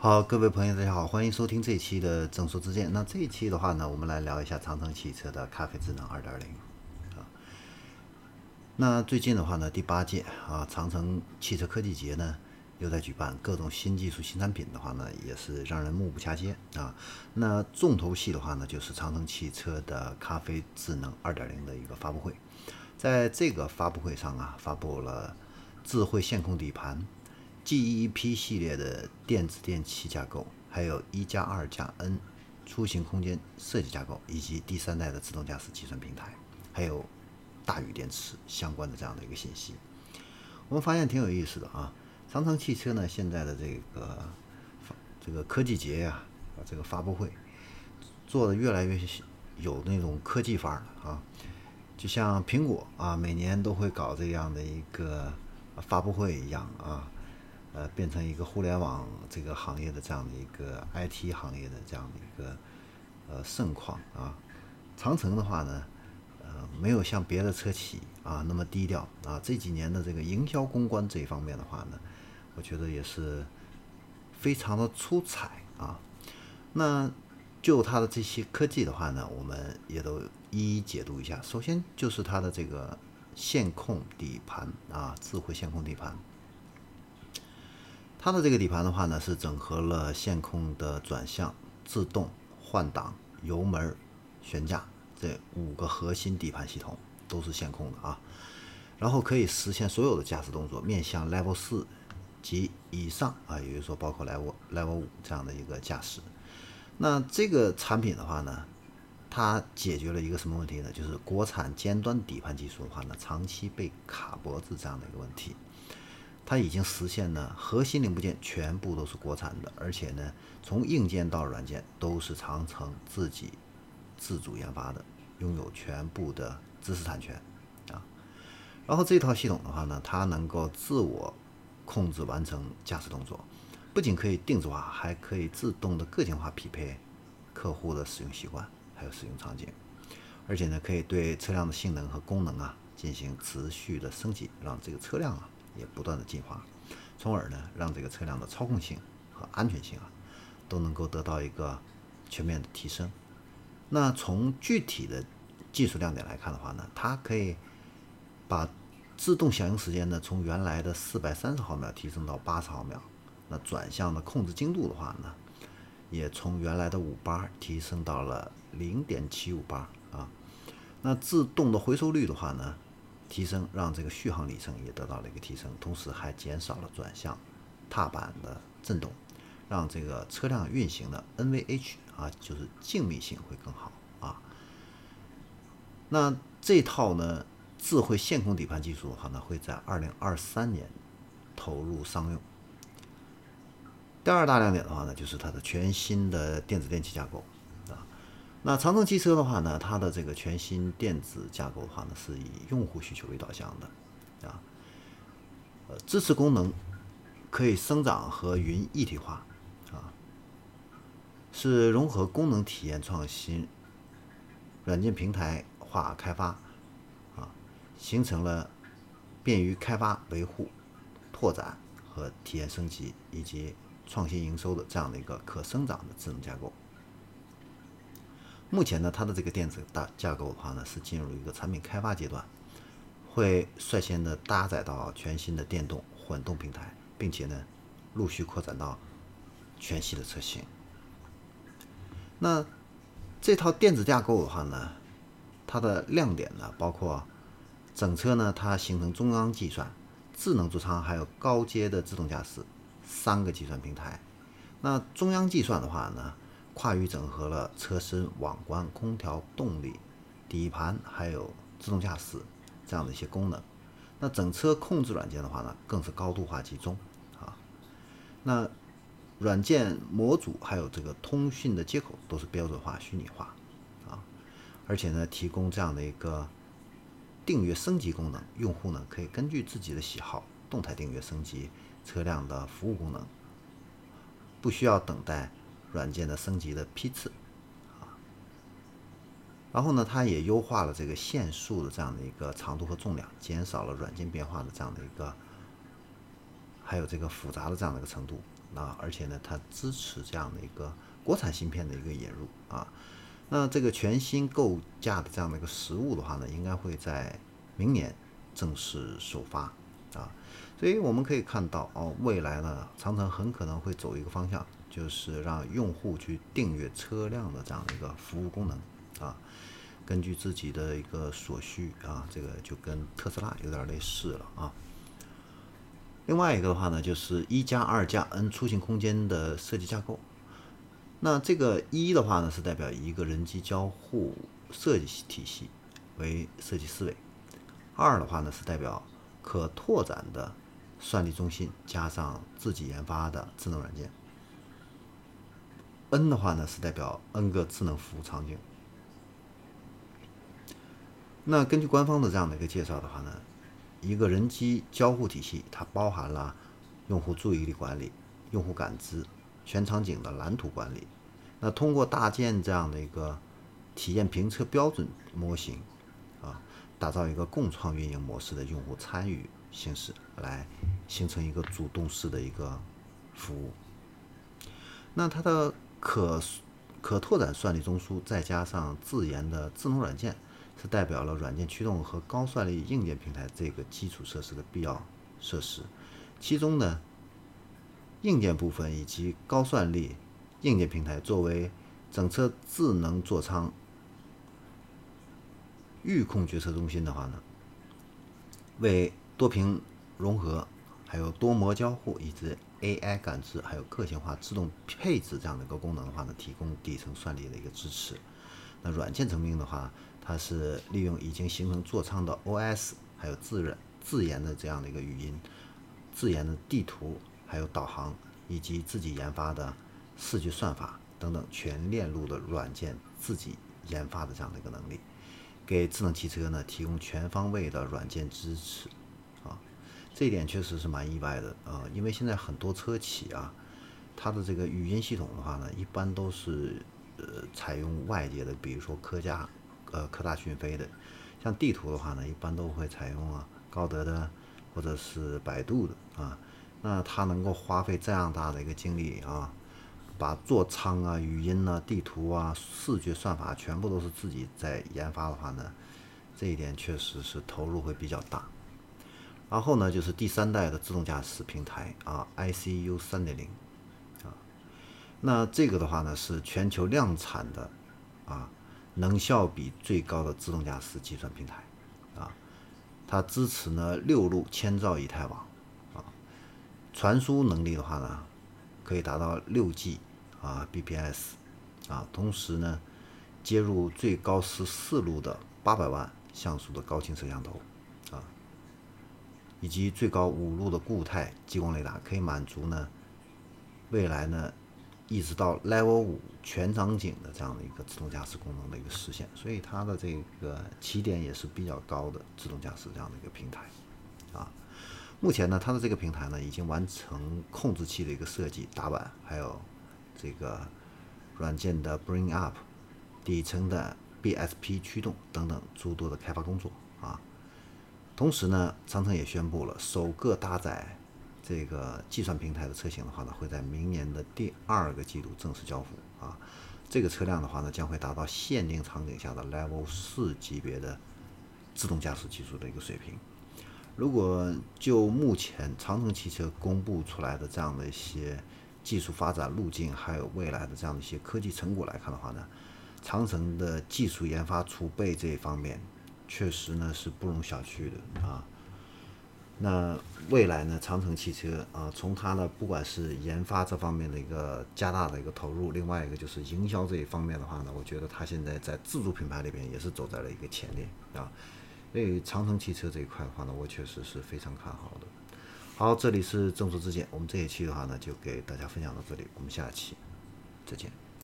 好，各位朋友，大家好，欢迎收听这一期的正说之见。那这一期的话呢，我们来聊一下长城汽车的咖啡智能二点零啊。那最近的话呢，第八届啊长城汽车科技节呢又在举办，各种新技术、新产品的话呢，也是让人目不暇接啊。那重头戏的话呢，就是长城汽车的咖啡智能二点零的一个发布会。在这个发布会上啊，发布了智慧线控底盘。GEP 系列的电子电器架构，还有一加二加 N 出行空间设计架构，以及第三代的自动驾驶计算平台，还有大宇电池相关的这样的一个信息，我们发现挺有意思的啊。长城汽车呢，现在的这个这个科技节呀，啊，这个发布会做的越来越有那种科技范儿了啊，就像苹果啊，每年都会搞这样的一个发布会一样啊。呃，变成一个互联网这个行业的这样的一个 IT 行业的这样的一个呃盛况啊。长城的话呢，呃，没有像别的车企啊那么低调啊。这几年的这个营销公关这一方面的话呢，我觉得也是非常的出彩啊。那就它的这些科技的话呢，我们也都一一解读一下。首先就是它的这个线控底盘啊，智慧线控底盘。它的这个底盘的话呢，是整合了线控的转向、自动、换挡、油门、悬架这五个核心底盘系统，都是线控的啊。然后可以实现所有的驾驶动作面向 Level 四及以上啊，也就是说包括 Level Level 五这样的一个驾驶。那这个产品的话呢，它解决了一个什么问题呢？就是国产尖端底盘技术的话呢，长期被卡脖子这样的一个问题。它已经实现了核心零部件全部都是国产的，而且呢，从硬件到软件都是长城自己自主研发的，拥有全部的知识产权啊。然后这套系统的话呢，它能够自我控制完成驾驶动作，不仅可以定制化，还可以自动的个性化匹配客户的使用习惯还有使用场景，而且呢，可以对车辆的性能和功能啊进行持续的升级，让这个车辆啊。也不断的进化，从而呢让这个车辆的操控性和安全性啊都能够得到一个全面的提升。那从具体的技术亮点来看的话呢，它可以把自动响应时间呢从原来的四百三十毫秒提升到八十毫秒。那转向的控制精度的话呢，也从原来的五八提升到了零点七五八啊。那自动的回收率的话呢？提升让这个续航里程也得到了一个提升，同时还减少了转向踏板的震动，让这个车辆运行的 NVH 啊，就是静谧性会更好啊。那这套呢智慧线控底盘技术的话呢，会在二零二三年投入商用。第二大亮点的话呢，就是它的全新的电子电器架构。那长城汽车的话呢，它的这个全新电子架构的话呢，是以用户需求为导向的，啊，呃，支持功能可以生长和云一体化，啊，是融合功能体验创新、软件平台化开发，啊，形成了便于开发、维护、拓展和体验升级以及创新营收的这样的一个可生长的智能架构。目前呢，它的这个电子大架构的话呢，是进入一个产品开发阶段，会率先的搭载到全新的电动混动平台，并且呢，陆续扩展到全系的车型。那这套电子架构的话呢，它的亮点呢，包括整车呢，它形成中央计算、智能座舱，还有高阶的自动驾驶三个计算平台。那中央计算的话呢？跨域整合了车身、网关、空调、动力、底盘，还有自动驾驶这样的一些功能。那整车控制软件的话呢，更是高度化集中啊。那软件模组还有这个通讯的接口都是标准化、虚拟化啊。而且呢，提供这样的一个订阅升级功能，用户呢可以根据自己的喜好动态订阅升级车辆的服务功能，不需要等待。软件的升级的批次，啊，然后呢，它也优化了这个线束的这样的一个长度和重量，减少了软件变化的这样的一个，还有这个复杂的这样的一个程度，啊，而且呢，它支持这样的一个国产芯片的一个引入啊。那这个全新构架的这样的一个实物的话呢，应该会在明年正式首发啊。所以我们可以看到哦，未来呢，长城很可能会走一个方向，就是让用户去订阅车辆的这样的一个服务功能啊。根据自己的一个所需啊，这个就跟特斯拉有点类似了啊。另外一个的话呢，就是一加二加 N 出行空间的设计架构。那这个一的话呢，是代表一个人机交互设计体系为设计思维；二的话呢，是代表可拓展的算力中心加上自己研发的智能软件；N 的话呢，是代表 N 个智能服务场景。那根据官方的这样的一个介绍的话呢，一个人机交互体系它包含了用户注意力管理、用户感知。全场景的蓝图管理，那通过搭建这样的一个体验评测标准模型，啊，打造一个共创运营模式的用户参与形式，来形成一个主动式的一个服务。那它的可可拓展算力中枢，再加上自研的智能软件，是代表了软件驱动和高算力硬件平台这个基础设施的必要设施。其中呢。硬件部分以及高算力硬件平台作为整车智能座舱预控决策中心的话呢，为多屏融合、还有多模交互以及 AI 感知、还有个性化自动配置这样的一个功能的话呢，提供底层算力的一个支持。那软件层面的话，它是利用已经形成座舱的 OS，还有自然自研的这样的一个语音、自研的地图。还有导航以及自己研发的视觉算法等等全链路的软件，自己研发的这样的一个能力，给智能汽车呢提供全方位的软件支持，这点确实是蛮意外的啊，因为现在很多车企啊，它的这个语音系统的话呢，一般都是呃采用外界的，比如说科佳、呃科大讯飞的，像地图的话呢，一般都会采用啊高德的或者是百度的啊。那他能够花费这样大的一个精力啊，把座舱啊、语音啊、地图啊、视觉算法全部都是自己在研发的话呢，这一点确实是投入会比较大。然后呢，就是第三代的自动驾驶平台啊，ICU 三点零啊，那这个的话呢是全球量产的啊，能效比最高的自动驾驶计算平台啊，它支持呢六路千兆以太网啊。传输能力的话呢，可以达到六 G 啊 bps 啊，同时呢，接入最高十四路的八百万像素的高清摄像头，以及最高五路的固态激光雷达，可以满足呢未来呢一直到 Level 五全场景的这样的一个自动驾驶功能的一个实现，所以它的这个起点也是比较高的自动驾驶这样的一个平台啊。目前呢，它的这个平台呢，已经完成控制器的一个设计打板，还有这个软件的 Bring Up、底层的 BSP 驱动等等诸多的开发工作啊。同时呢，长城也宣布了首个搭载这个计算平台的车型的话呢，会在明年的第二个季度正式交付啊。这个车辆的话呢，将会达到限定场景下的 Level 四级别的自动驾驶技术的一个水平。如果就目前长城汽车公布出来的这样的一些技术发展路径，还有未来的这样的一些科技成果来看的话呢，长城的技术研发储备这一方面，确实呢是不容小觑的啊。那未来呢，长城汽车啊，从它的不管是研发这方面的一个加大的一个投入，另外一个就是营销这一方面的话呢，我觉得它现在在自主品牌里边也是走在了一个前列啊。所以长城汽车这一块的话呢，我确实是非常看好的。好，这里是正说之见，我们这一期的话呢，就给大家分享到这里，我们下期再见。